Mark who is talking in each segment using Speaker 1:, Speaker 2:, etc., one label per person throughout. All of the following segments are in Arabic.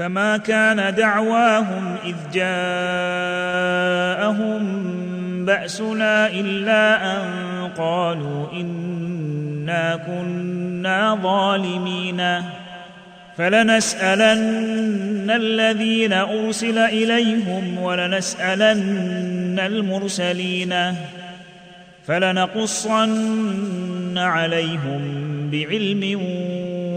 Speaker 1: فما كان دعواهم اذ جاءهم باسنا الا ان قالوا انا كنا ظالمين فلنسالن الذين ارسل اليهم ولنسالن المرسلين فلنقصن عليهم بعلم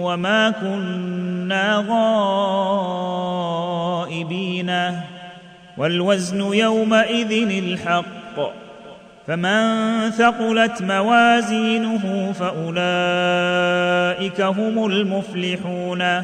Speaker 1: وما كنا كنا غائبين والوزن يومئذ الحق فمن ثقلت موازينه فاولئك هم المفلحون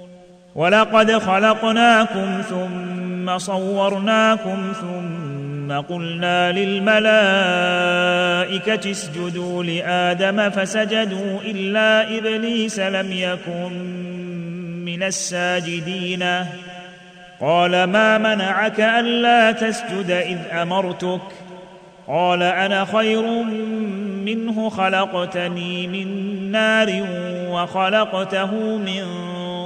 Speaker 1: ولقد خلقناكم ثم صورناكم ثم قلنا للملائكه اسجدوا لادم فسجدوا الا ابليس لم يكن من الساجدين قال ما منعك الا تسجد اذ امرتك قال انا خير منه خلقتني من نار وخلقته من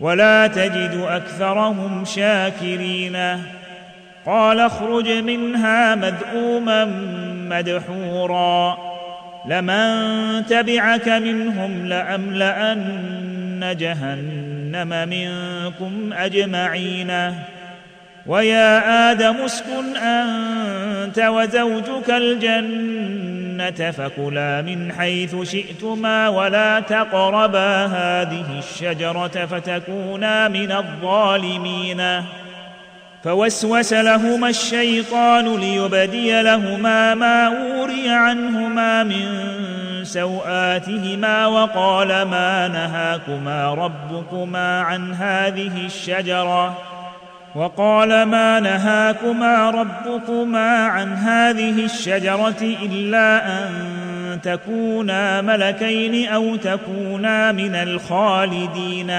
Speaker 1: ولا تجد اكثرهم شاكرين قال اخرج منها مذءوما مدحورا لمن تبعك منهم لاملان جهنم منكم اجمعين ويا ادم اسكن انت وزوجك الجنه الجنه فكلا من حيث شئتما ولا تقربا هذه الشجره فتكونا من الظالمين فوسوس لهما الشيطان ليبدي لهما ما اوري عنهما من سواتهما وقال ما نهاكما ربكما عن هذه الشجره وقال ما نهاكما ربكما عن هذه الشجره الا ان تكونا ملكين او تكونا من الخالدين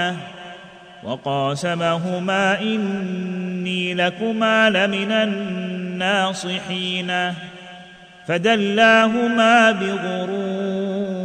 Speaker 1: وقاسمهما اني لكما لمن الناصحين فدلاهما بغرور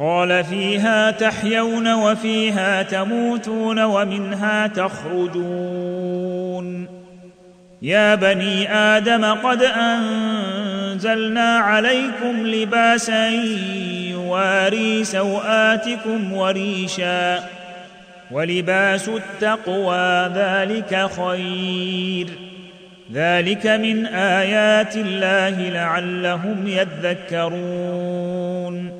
Speaker 1: قال فيها تحيون وفيها تموتون ومنها تخرجون يا بني ادم قد انزلنا عليكم لباسا يواري سواتكم وريشا ولباس التقوى ذلك خير ذلك من ايات الله لعلهم يذكرون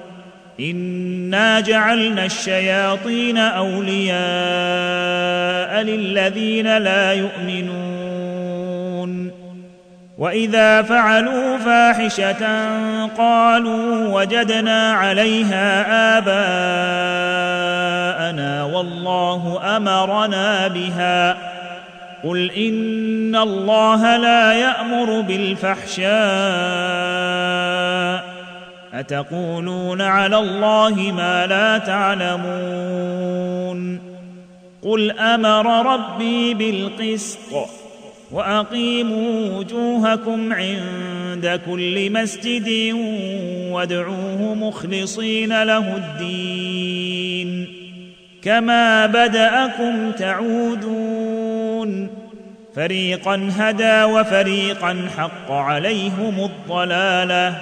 Speaker 1: انا جعلنا الشياطين اولياء للذين لا يؤمنون واذا فعلوا فاحشه قالوا وجدنا عليها اباءنا والله امرنا بها قل ان الله لا يامر بالفحشاء اتقولون على الله ما لا تعلمون قل امر ربي بالقسط واقيموا وجوهكم عند كل مسجد وادعوه مخلصين له الدين كما بداكم تعودون فريقا هدى وفريقا حق عليهم الضلاله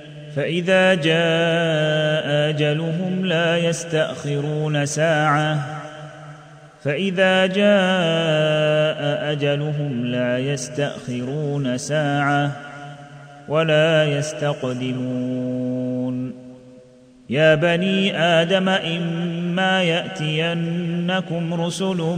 Speaker 1: فاذا جاء اجلهم لا يستاخرون ساعه فاذا جاء اجلهم لا يستاخرون ساعه ولا يستقدمون يا بني ادم اما ياتينكم رسل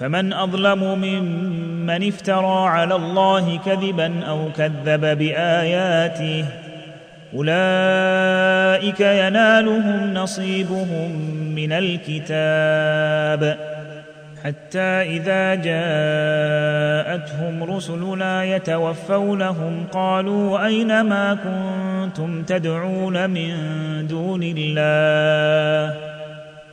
Speaker 1: فمن اظلم ممن افترى على الله كذبا او كذب باياته اولئك ينالهم نصيبهم من الكتاب حتى اذا جاءتهم رسلنا يتوفونهم قالوا اين ما كنتم تدعون من دون الله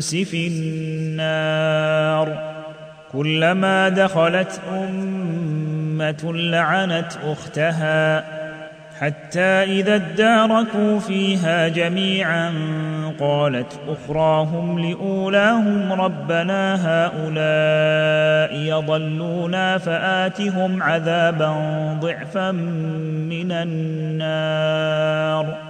Speaker 1: الإنس في النار كلما دخلت أمة لعنت أختها حتى إذا اداركوا فيها جميعا قالت أخراهم لأولاهم ربنا هؤلاء يضلونا فآتهم عذابا ضعفا من النار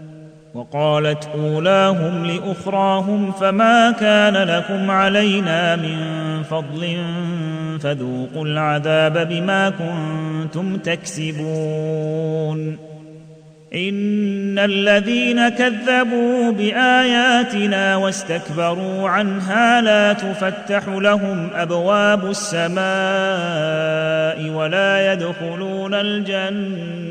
Speaker 1: وقالت اولاهم لاخراهم فما كان لكم علينا من فضل فذوقوا العذاب بما كنتم تكسبون ان الذين كذبوا باياتنا واستكبروا عنها لا تفتح لهم ابواب السماء ولا يدخلون الجنه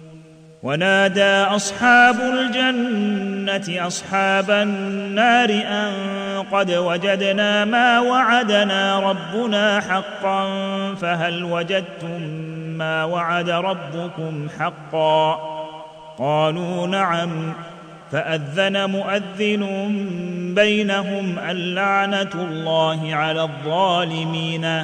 Speaker 1: ونادى اصحاب الجنه اصحاب النار ان قد وجدنا ما وعدنا ربنا حقا فهل وجدتم ما وعد ربكم حقا قالوا نعم فاذن مؤذن بينهم اللعنه الله على الظالمين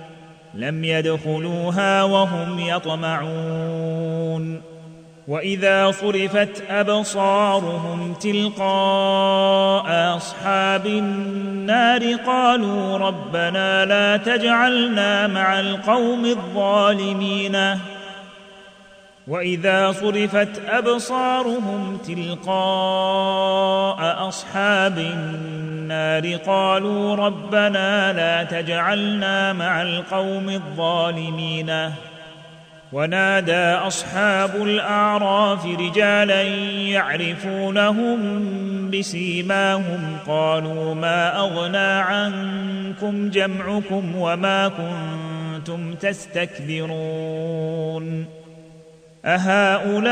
Speaker 1: لم يدخلوها وهم يطمعون واذا صرفت ابصارهم تلقاء اصحاب النار قالوا ربنا لا تجعلنا مع القوم الظالمين واذا صرفت ابصارهم تلقاء اصحاب النار النار قالوا ربنا لا تجعلنا مع القوم الظالمين ونادى اصحاب الاعراف رجالا يعرفونهم بسيماهم قالوا ما اغنى عنكم جمعكم وما كنتم تستكبرون اهؤلاء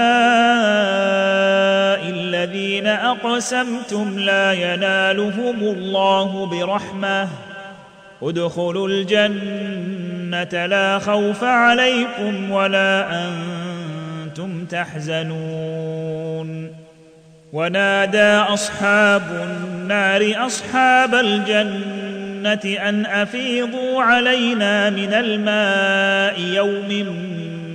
Speaker 1: الذين اقسمتم لا ينالهم الله برحمه ادخلوا الجنه لا خوف عليكم ولا انتم تحزنون ونادى اصحاب النار اصحاب الجنه ان افيضوا علينا من الماء يوم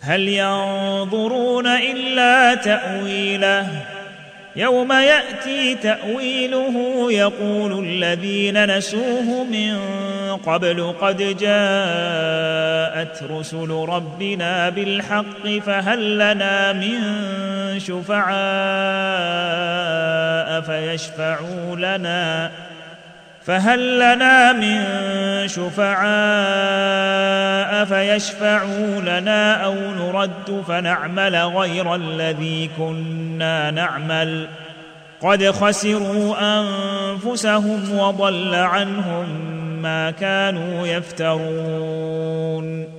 Speaker 1: هل ينظرون الا تاويله يوم ياتي تاويله يقول الذين نسوه من قبل قد جاءت رسل ربنا بالحق فهل لنا من شفعاء فيشفعوا لنا فهل لنا من شفعاء فيشفعوا لنا او نرد فنعمل غير الذي كنا نعمل قد خسروا انفسهم وضل عنهم ما كانوا يفترون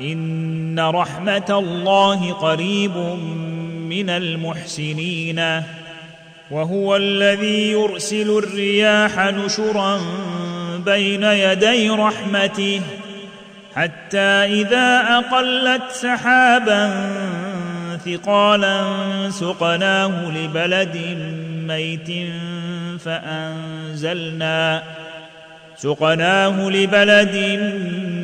Speaker 1: ان رحمه الله قريب من المحسنين وهو الذي يرسل الرياح نشرا بين يدي رحمته حتى اذا اقلت سحابا ثقالا سقناه لبلد ميت فانزلنا سقناه لبلد ميت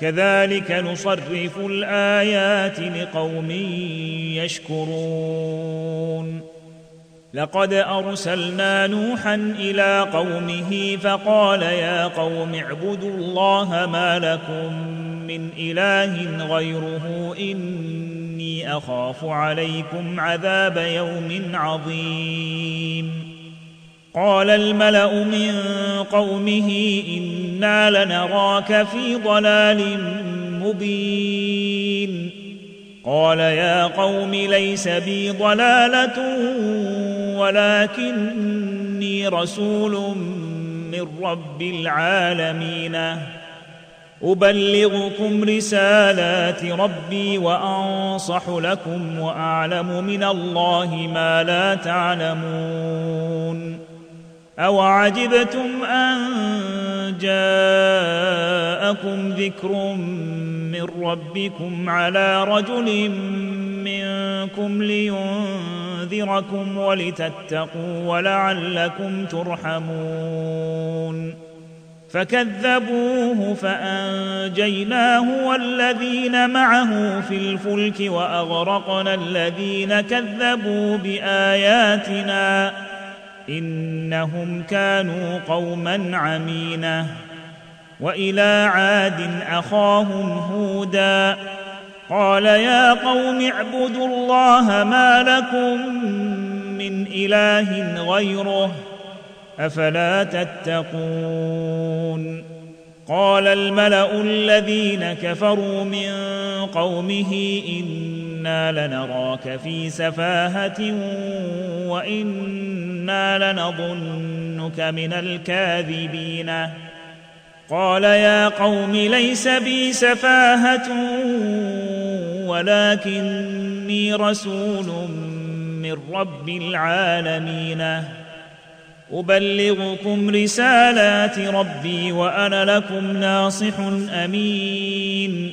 Speaker 1: كذلك نصرف الايات لقوم يشكرون لقد ارسلنا نوحا الى قومه فقال يا قوم اعبدوا الله ما لكم من اله غيره اني اخاف عليكم عذاب يوم عظيم قال الملا من قومه انا لنراك في ضلال مبين قال يا قوم ليس بي ضلاله ولكني رسول من رب العالمين ابلغكم رسالات ربي وانصح لكم واعلم من الله ما لا تعلمون أوعجبتم أن جاءكم ذكر من ربكم على رجل منكم لينذركم ولتتقوا ولعلكم ترحمون فكذبوه فانجيناه والذين معه في الفلك واغرقنا الذين كذبوا باياتنا انهم كانوا قوما عمينا والى عاد اخاهم هودا قال يا قوم اعبدوا الله ما لكم من اله غيره افلا تتقون قال الملا الذين كفروا من قومه ان إنا لنراك في سفاهة وإنا لنظنك من الكاذبين قال يا قوم ليس بي سفاهة ولكني رسول من رب العالمين أبلغكم رسالات ربي وأنا لكم ناصح أمين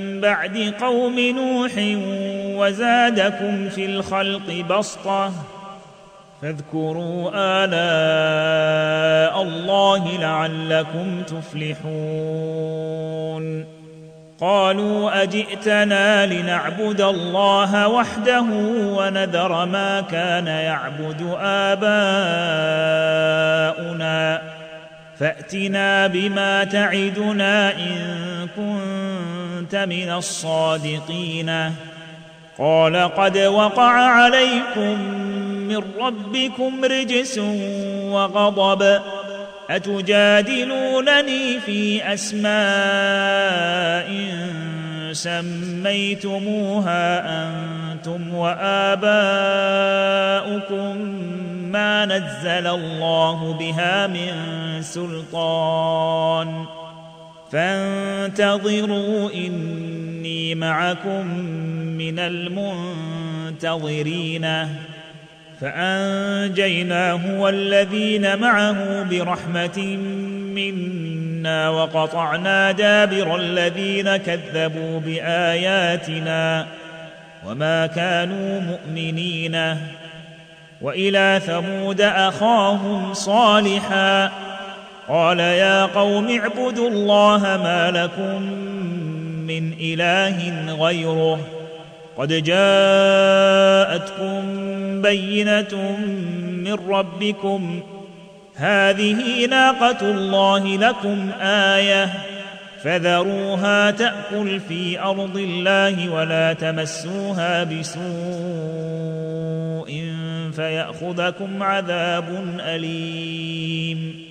Speaker 1: بعد قوم نوح وزادكم في الخلق بسطه فاذكروا آلاء الله لعلكم تفلحون قالوا أجئتنا لنعبد الله وحده ونذر ما كان يعبد آباؤنا فأتنا بما تعدنا إن كنت كنت من الصادقين قال قد وقع عليكم من ربكم رجس وغضب اتجادلونني في اسماء سميتموها انتم واباؤكم ما نزل الله بها من سلطان فانتظروا اني معكم من المنتظرين فانجيناه والذين معه برحمه منا وقطعنا دابر الذين كذبوا باياتنا وما كانوا مؤمنين والى ثمود اخاهم صالحا قال يا قوم اعبدوا الله ما لكم من اله غيره قد جاءتكم بينه من ربكم هذه ناقه الله لكم ايه فذروها تاكل في ارض الله ولا تمسوها بسوء فياخذكم عذاب اليم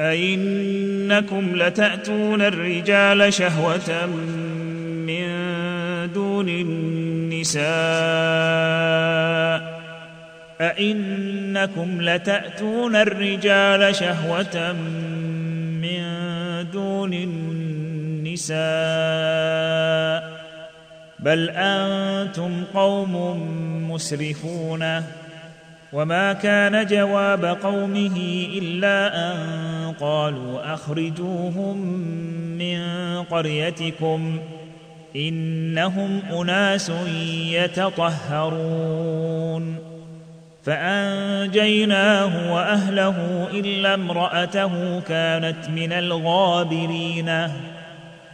Speaker 1: أئنكم لتأتون الرجال شهوة من دون النساء أئنكم لتأتون الرجال شهوة من دون النساء بل أنتم قوم مسرفون وما كان جواب قومه الا ان قالوا اخرجوهم من قريتكم انهم اناس يتطهرون فانجيناه واهله الا امراته كانت من الغابرين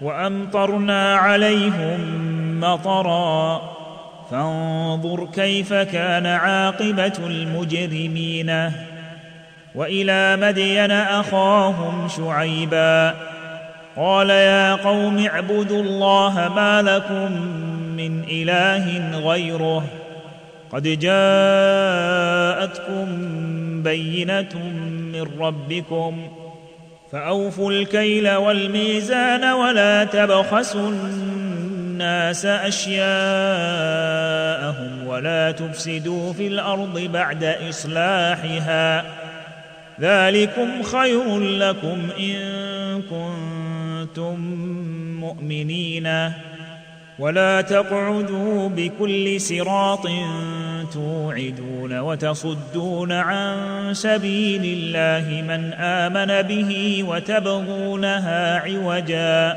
Speaker 1: وامطرنا عليهم مطرا فانظر كيف كان عاقبه المجرمين والى مدين اخاهم شعيبا قال يا قوم اعبدوا الله ما لكم من اله غيره قد جاءتكم بينه من ربكم فاوفوا الكيل والميزان ولا تبخسوا الناس أشياءهم ولا تفسدوا في الأرض بعد إصلاحها ذلكم خير لكم إن كنتم مؤمنين ولا تقعدوا بكل صراط توعدون وتصدون عن سبيل الله من آمن به وتبغونها عوجاً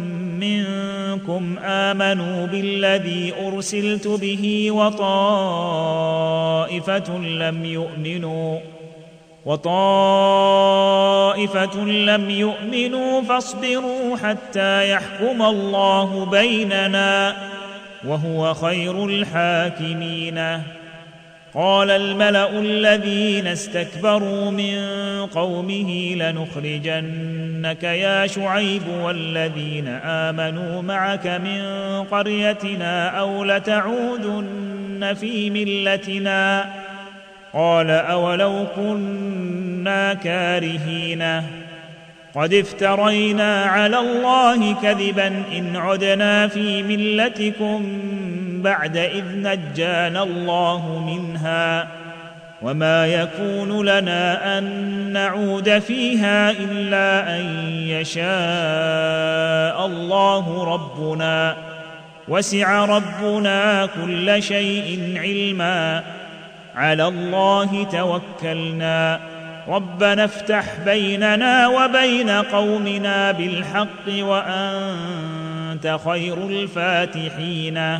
Speaker 1: منكم امنوا بالذي ارسلت به وطائفه لم يؤمنوا وطائفة لم يؤمنوا فاصبروا حتى يحكم الله بيننا وهو خير الحاكمين قال الملأ الذين استكبروا من قومه لنخرجن انك يا شعيب والذين امنوا معك من قريتنا او لتعودن في ملتنا قال اولو كنا كارهين قد افترينا على الله كذبا ان عدنا في ملتكم بعد اذ نجانا الله منها وما يكون لنا ان نعود فيها الا ان يشاء الله ربنا وسع ربنا كل شيء علما على الله توكلنا ربنا افتح بيننا وبين قومنا بالحق وانت خير الفاتحين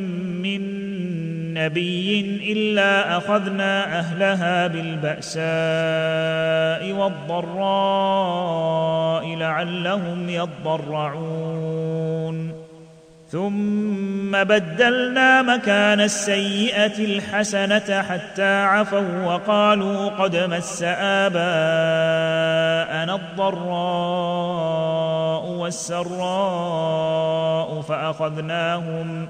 Speaker 1: نبي الا اخذنا اهلها بالباساء والضراء لعلهم يضرعون ثم بدلنا مكان السيئه الحسنه حتى عفوا وقالوا قد مس اباءنا الضراء والسراء فاخذناهم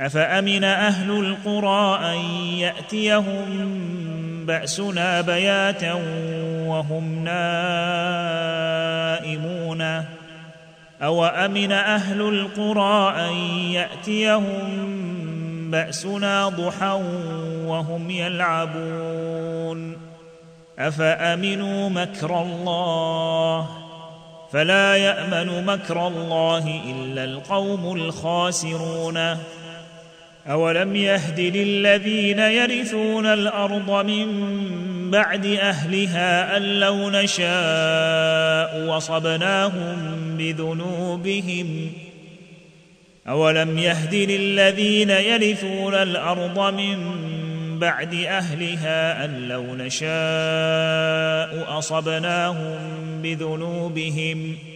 Speaker 1: افامن اهل القرى ان ياتيهم باسنا بياتا وهم نائمون اوامن اهل القرى ان ياتيهم باسنا ضحى وهم يلعبون افامنوا مكر الله فلا يامن مكر الله الا القوم الخاسرون أولم يهد للذين يرثون الأرض من بعد أهلها أن لو نشاء وصبناهم بذنوبهم أولم يهد للذين يرثون الأرض من بعد أهلها أن لو نشاء أصبناهم بذنوبهم ۖ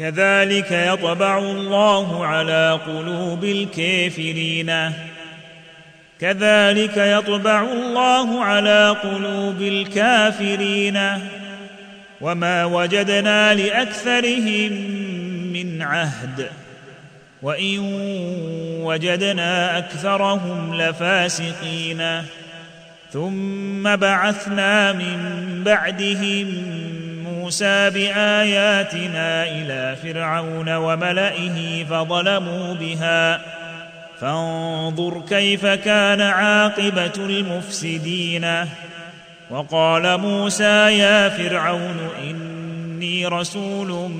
Speaker 1: كذلك يطبع الله على قلوب الكافرين كذلك يطبع الله على قلوب الكافرين وما وجدنا لاكثرهم من عهد وان وجدنا اكثرهم لفاسقين ثم بعثنا من بعدهم موسى باياتنا الى فرعون وملئه فظلموا بها فانظر كيف كان عاقبه المفسدين وقال موسى يا فرعون اني رسول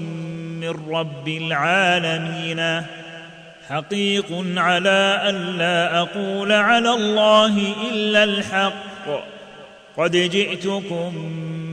Speaker 1: من رب العالمين حقيق على الا اقول على الله الا الحق قد جئتكم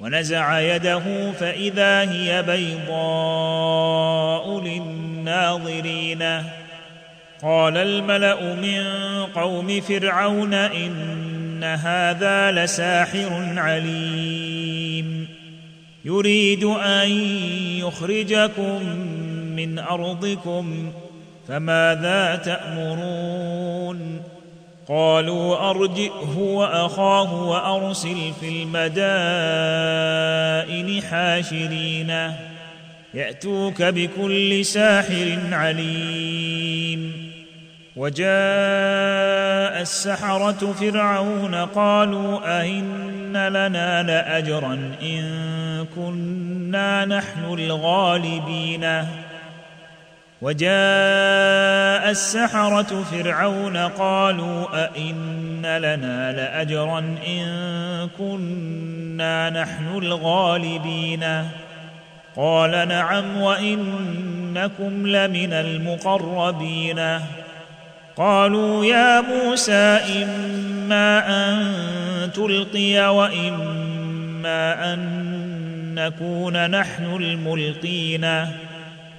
Speaker 1: ونزع يده فإذا هي بيضاء للناظرين قال الملأ من قوم فرعون إن هذا لساحر عليم يريد أن يخرجكم من أرضكم فماذا تأمرون ؟ قالوا ارجئه واخاه وارسل في المدائن حاشرين ياتوك بكل ساحر عليم وجاء السحره فرعون قالوا ائن لنا لاجرا ان كنا نحن الغالبين وجاء السحرة فرعون قالوا أئن لنا لأجرا إن كنا نحن الغالبين قال نعم وإنكم لمن المقربين قالوا يا موسى إما أن تلقي وإما أن نكون نحن الملقين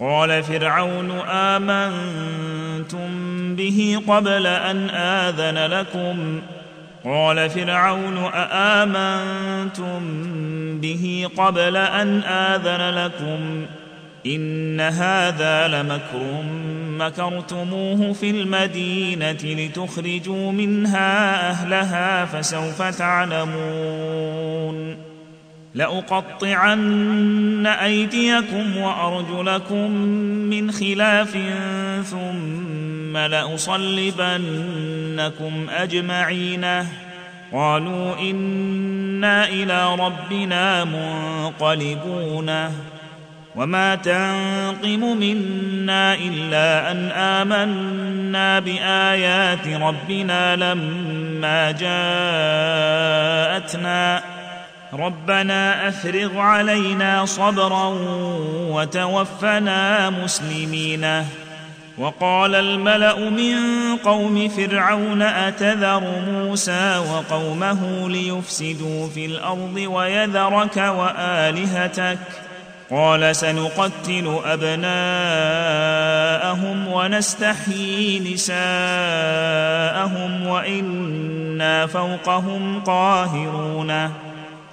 Speaker 1: قال فرعون امنتم به قبل ان اذن لكم قال فرعون اامنتم به قبل ان اذن لكم ان هذا لمكر مكرتموه في المدينه لتخرجوا منها اهلها فسوف تعلمون لأقطعن أيديكم وأرجلكم من خلاف ثم لأصلبنكم أجمعين قالوا إنا إلى ربنا منقلبون وما تنقم منا إلا أن آمنا بآيات ربنا لما جاءتنا ربنا افرغ علينا صبرا وتوفنا مسلمين وقال الملا من قوم فرعون اتذر موسى وقومه ليفسدوا في الارض ويذرك والهتك قال سنقتل ابناءهم ونستحيي نساءهم وانا فوقهم قاهرون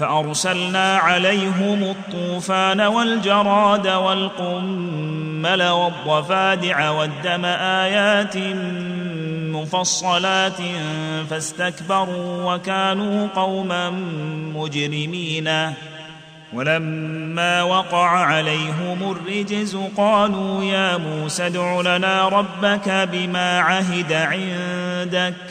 Speaker 1: فارسلنا عليهم الطوفان والجراد والقمل والضفادع والدم ايات مفصلات فاستكبروا وكانوا قوما مجرمين ولما وقع عليهم الرجز قالوا يا موسى ادع لنا ربك بما عهد عندك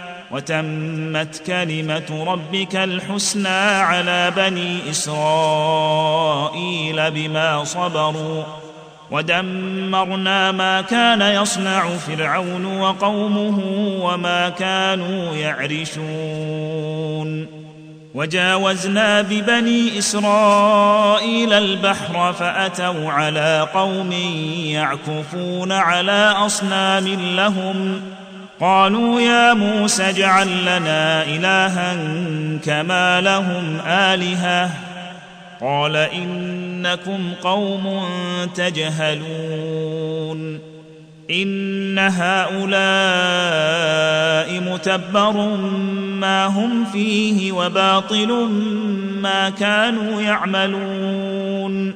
Speaker 1: وتمت كلمه ربك الحسنى على بني اسرائيل بما صبروا ودمرنا ما كان يصنع فرعون وقومه وما كانوا يعرشون وجاوزنا ببني اسرائيل البحر فاتوا على قوم يعكفون على اصنام لهم قالوا يا موسى اجعل لنا الها كما لهم الهه قال انكم قوم تجهلون ان هؤلاء متبر ما هم فيه وباطل ما كانوا يعملون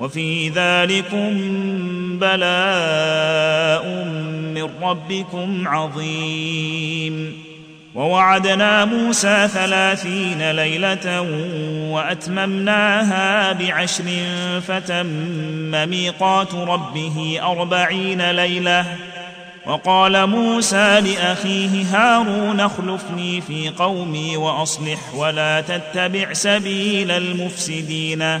Speaker 1: وفي ذلكم بلاء من ربكم عظيم ووعدنا موسى ثلاثين ليله واتممناها بعشر فتم ميقات ربه اربعين ليله وقال موسى لاخيه هارون اخلفني في قومي واصلح ولا تتبع سبيل المفسدين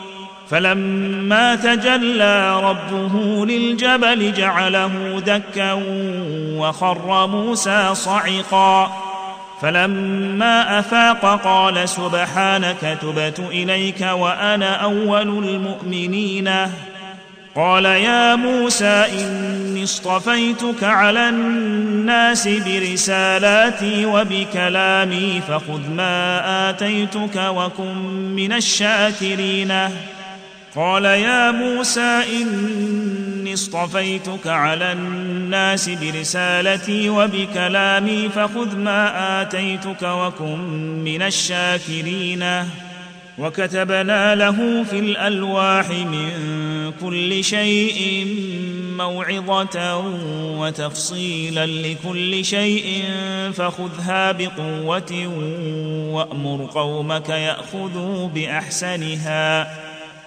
Speaker 1: فلما تجلى ربه للجبل جعله دكا وخر موسى صعقا فلما افاق قال سبحانك تبت اليك وانا اول المؤمنين قال يا موسى اني اصطفيتك على الناس برسالاتي وبكلامي فخذ ما اتيتك وكن من الشاكرين قال يا موسى اني اصطفيتك على الناس برسالتي وبكلامي فخذ ما اتيتك وكن من الشاكرين وكتبنا له في الالواح من كل شيء موعظه وتفصيلا لكل شيء فخذها بقوه وامر قومك ياخذوا باحسنها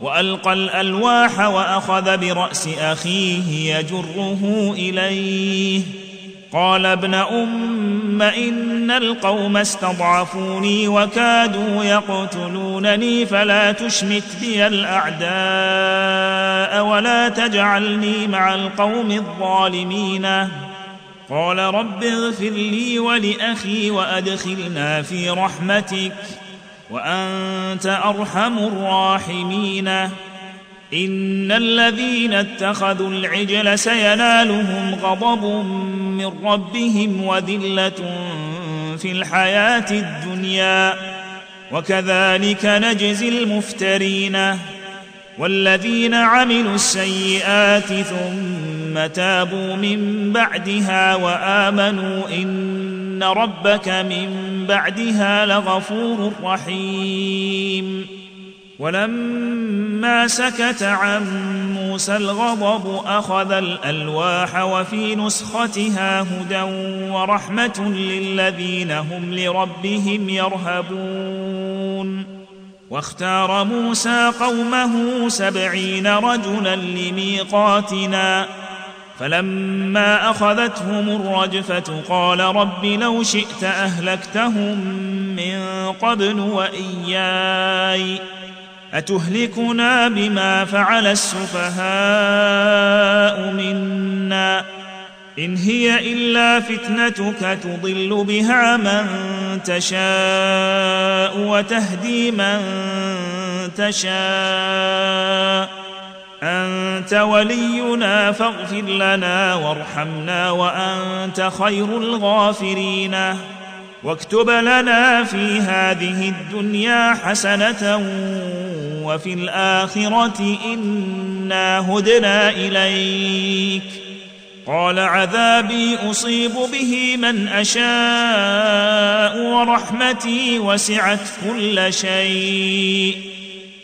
Speaker 1: والقى الالواح واخذ براس اخيه يجره اليه قال ابن ام ان القوم استضعفوني وكادوا يقتلونني فلا تشمت بي الاعداء ولا تجعلني مع القوم الظالمين قال رب اغفر لي ولاخي وادخلنا في رحمتك وانت ارحم الراحمين ان الذين اتخذوا العجل سينالهم غضب من ربهم وذله في الحياه الدنيا وكذلك نجزي المفترين والذين عملوا السيئات ثم تابوا من بعدها وامنوا ان ان ربك من بعدها لغفور رحيم ولما سكت عن موسى الغضب اخذ الالواح وفي نسختها هدى ورحمه للذين هم لربهم يرهبون واختار موسى قومه سبعين رجلا لميقاتنا فلما اخذتهم الرجفه قال رب لو شئت اهلكتهم من قبل واياي اتهلكنا بما فعل السفهاء منا ان هي الا فتنتك تضل بها من تشاء وتهدي من تشاء انت ولينا فاغفر لنا وارحمنا وانت خير الغافرين واكتب لنا في هذه الدنيا حسنه وفي الاخره انا هدنا اليك قال عذابي اصيب به من اشاء ورحمتي وسعت كل شيء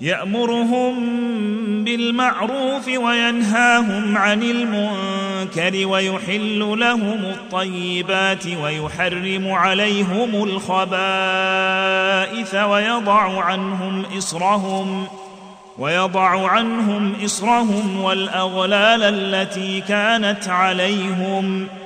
Speaker 1: يامرهم بالمعروف وينهاهم عن المنكر ويحل لهم الطيبات ويحرم عليهم الخبائث ويضع عنهم اصرهم ويضع عنهم اصرهم والاغلال التي كانت عليهم ۖ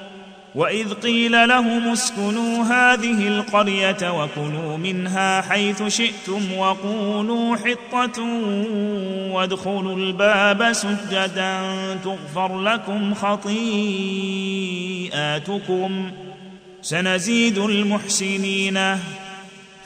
Speaker 1: واذ قيل لهم اسكنوا هذه القريه وكلوا منها حيث شئتم وقولوا حطه وادخلوا الباب سجدا تغفر لكم خطيئاتكم سنزيد المحسنين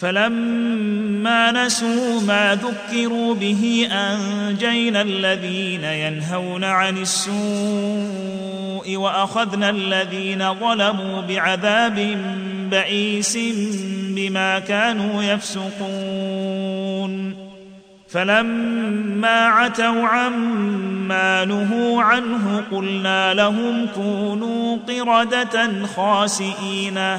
Speaker 1: فلما نسوا ما ذكروا به انجينا الذين ينهون عن السوء واخذنا الذين ظلموا بعذاب بئيس بما كانوا يفسقون فلما عتوا عما نهوا عنه قلنا لهم كونوا قرده خاسئين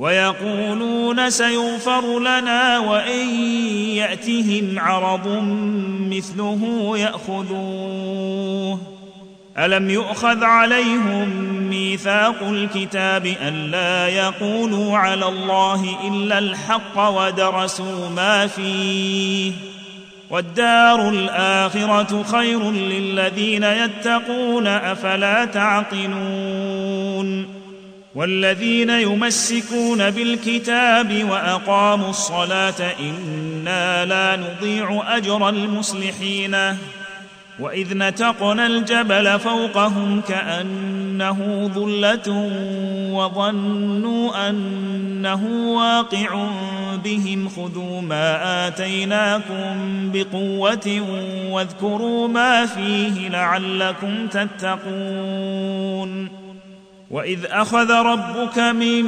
Speaker 1: ويقولون سيغفر لنا وان ياتهم عرض مثله ياخذوه الم يؤخذ عليهم ميثاق الكتاب ان لا يقولوا على الله الا الحق ودرسوا ما فيه والدار الاخره خير للذين يتقون افلا تعقلون والذين يمسكون بالكتاب واقاموا الصلاه انا لا نضيع اجر المصلحين واذ نتقنا الجبل فوقهم كانه ظله وظنوا انه واقع بهم خذوا ما اتيناكم بقوه واذكروا ما فيه لعلكم تتقون واذ اخذ ربك من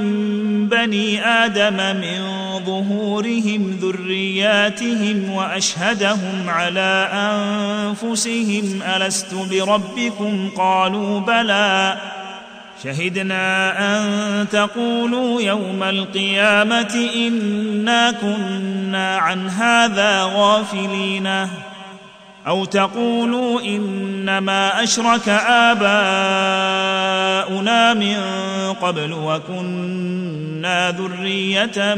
Speaker 1: بني ادم من ظهورهم ذرياتهم واشهدهم على انفسهم الست بربكم قالوا بلى شهدنا ان تقولوا يوم القيامه انا كنا عن هذا غافلين او تقولوا انما اشرك اباؤنا من قبل وكنا ذريه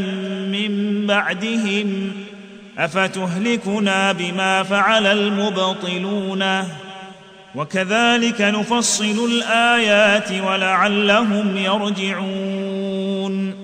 Speaker 1: من بعدهم افتهلكنا بما فعل المبطلون وكذلك نفصل الايات ولعلهم يرجعون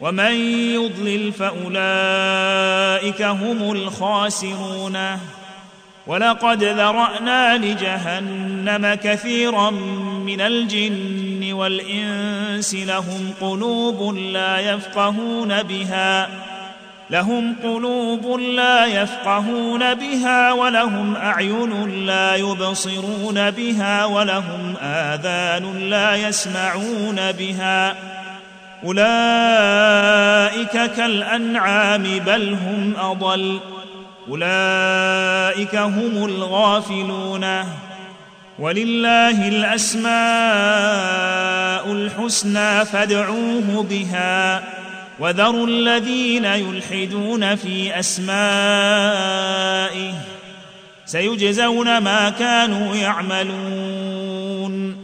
Speaker 1: ومن يضلل فاولئك هم الخاسرون ولقد ذرانا لجهنم كثيرا من الجن والانس لهم قلوب لا يفقهون بها لهم قلوب لا يفقهون بها ولهم اعين لا يبصرون بها ولهم اذان لا يسمعون بها اولئك كالانعام بل هم اضل اولئك هم الغافلون ولله الاسماء الحسنى فادعوه بها وذروا الذين يلحدون في اسمائه سيجزون ما كانوا يعملون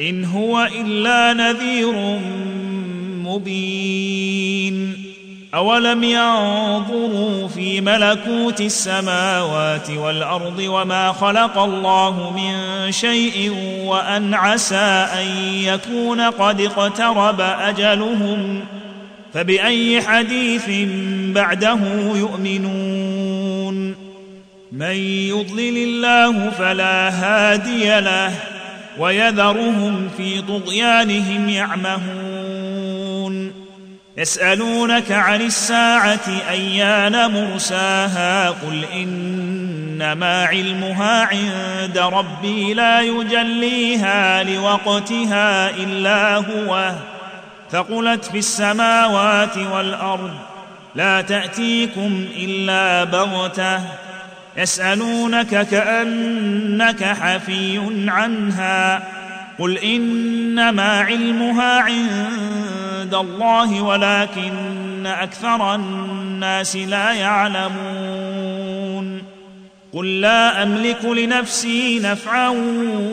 Speaker 1: ان هو الا نذير مبين اولم ينظروا في ملكوت السماوات والارض وما خلق الله من شيء وان عسى ان يكون قد اقترب اجلهم فباي حديث بعده يؤمنون من يضلل الله فلا هادي له ويذرهم في طغيانهم يعمهون يسالونك عن الساعه ايان مرساها قل انما علمها عند ربي لا يجليها لوقتها الا هو فقلت في السماوات والارض لا تاتيكم الا بغته يسالونك كانك حفي عنها قل انما علمها عند الله ولكن اكثر الناس لا يعلمون قل لا املك لنفسي نفعا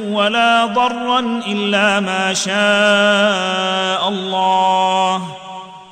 Speaker 1: ولا ضرا الا ما شاء الله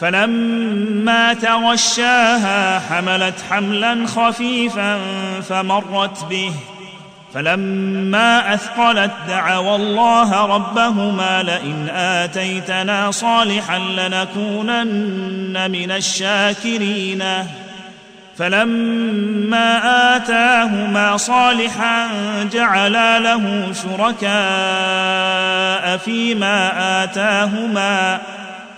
Speaker 1: فلما تغشاها حملت حملا خفيفا فمرت به فلما اثقلت دعوا الله ربهما لئن اتيتنا صالحا لنكونن من الشاكرين فلما اتاهما صالحا جعلا له شركاء فيما اتاهما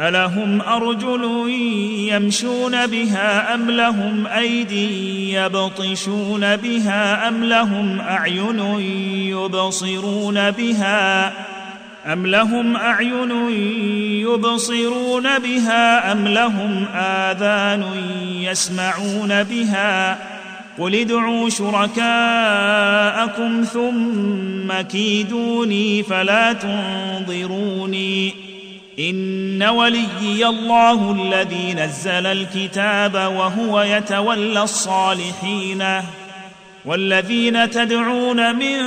Speaker 1: الهم ارجل يمشون بها ام لهم ايدي يبطشون بها ام لهم اعين يبصرون بها ام لهم اعين يبصرون بها ام لهم اذان يسمعون بها قل ادعوا شركاءكم ثم كيدوني فلا تنظروني ان وليي الله الذي نزل الكتاب وهو يتولى الصالحين والذين تدعون من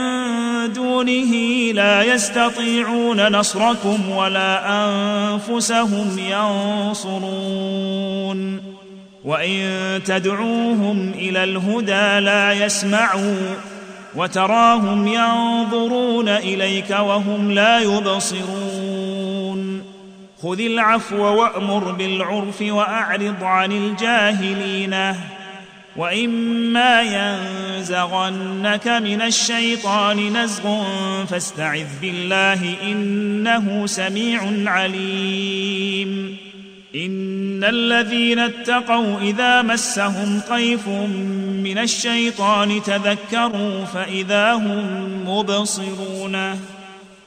Speaker 1: دونه لا يستطيعون نصركم ولا انفسهم ينصرون وان تدعوهم الى الهدى لا يسمعوا وتراهم ينظرون اليك وهم لا يبصرون خذ العفو وامر بالعرف واعرض عن الجاهلين واما ينزغنك من الشيطان نزغ فاستعذ بالله انه سميع عليم ان الذين اتقوا اذا مسهم طيف من الشيطان تذكروا فاذا هم مبصرون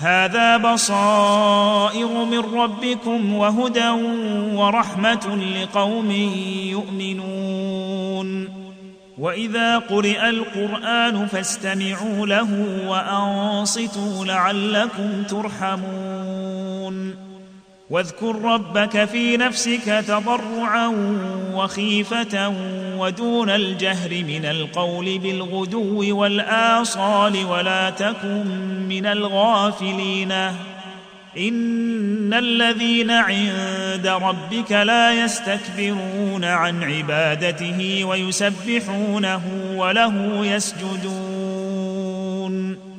Speaker 1: هذا بصائر من ربكم وهدى ورحمه لقوم يؤمنون واذا قرئ القران فاستمعوا له وانصتوا لعلكم ترحمون واذكر ربك في نفسك تضرعا وخيفه ودون الجهر من القول بالغدو والاصال ولا تكن من الغافلين ان الذين عند ربك لا يستكبرون عن عبادته ويسبحونه وله يسجدون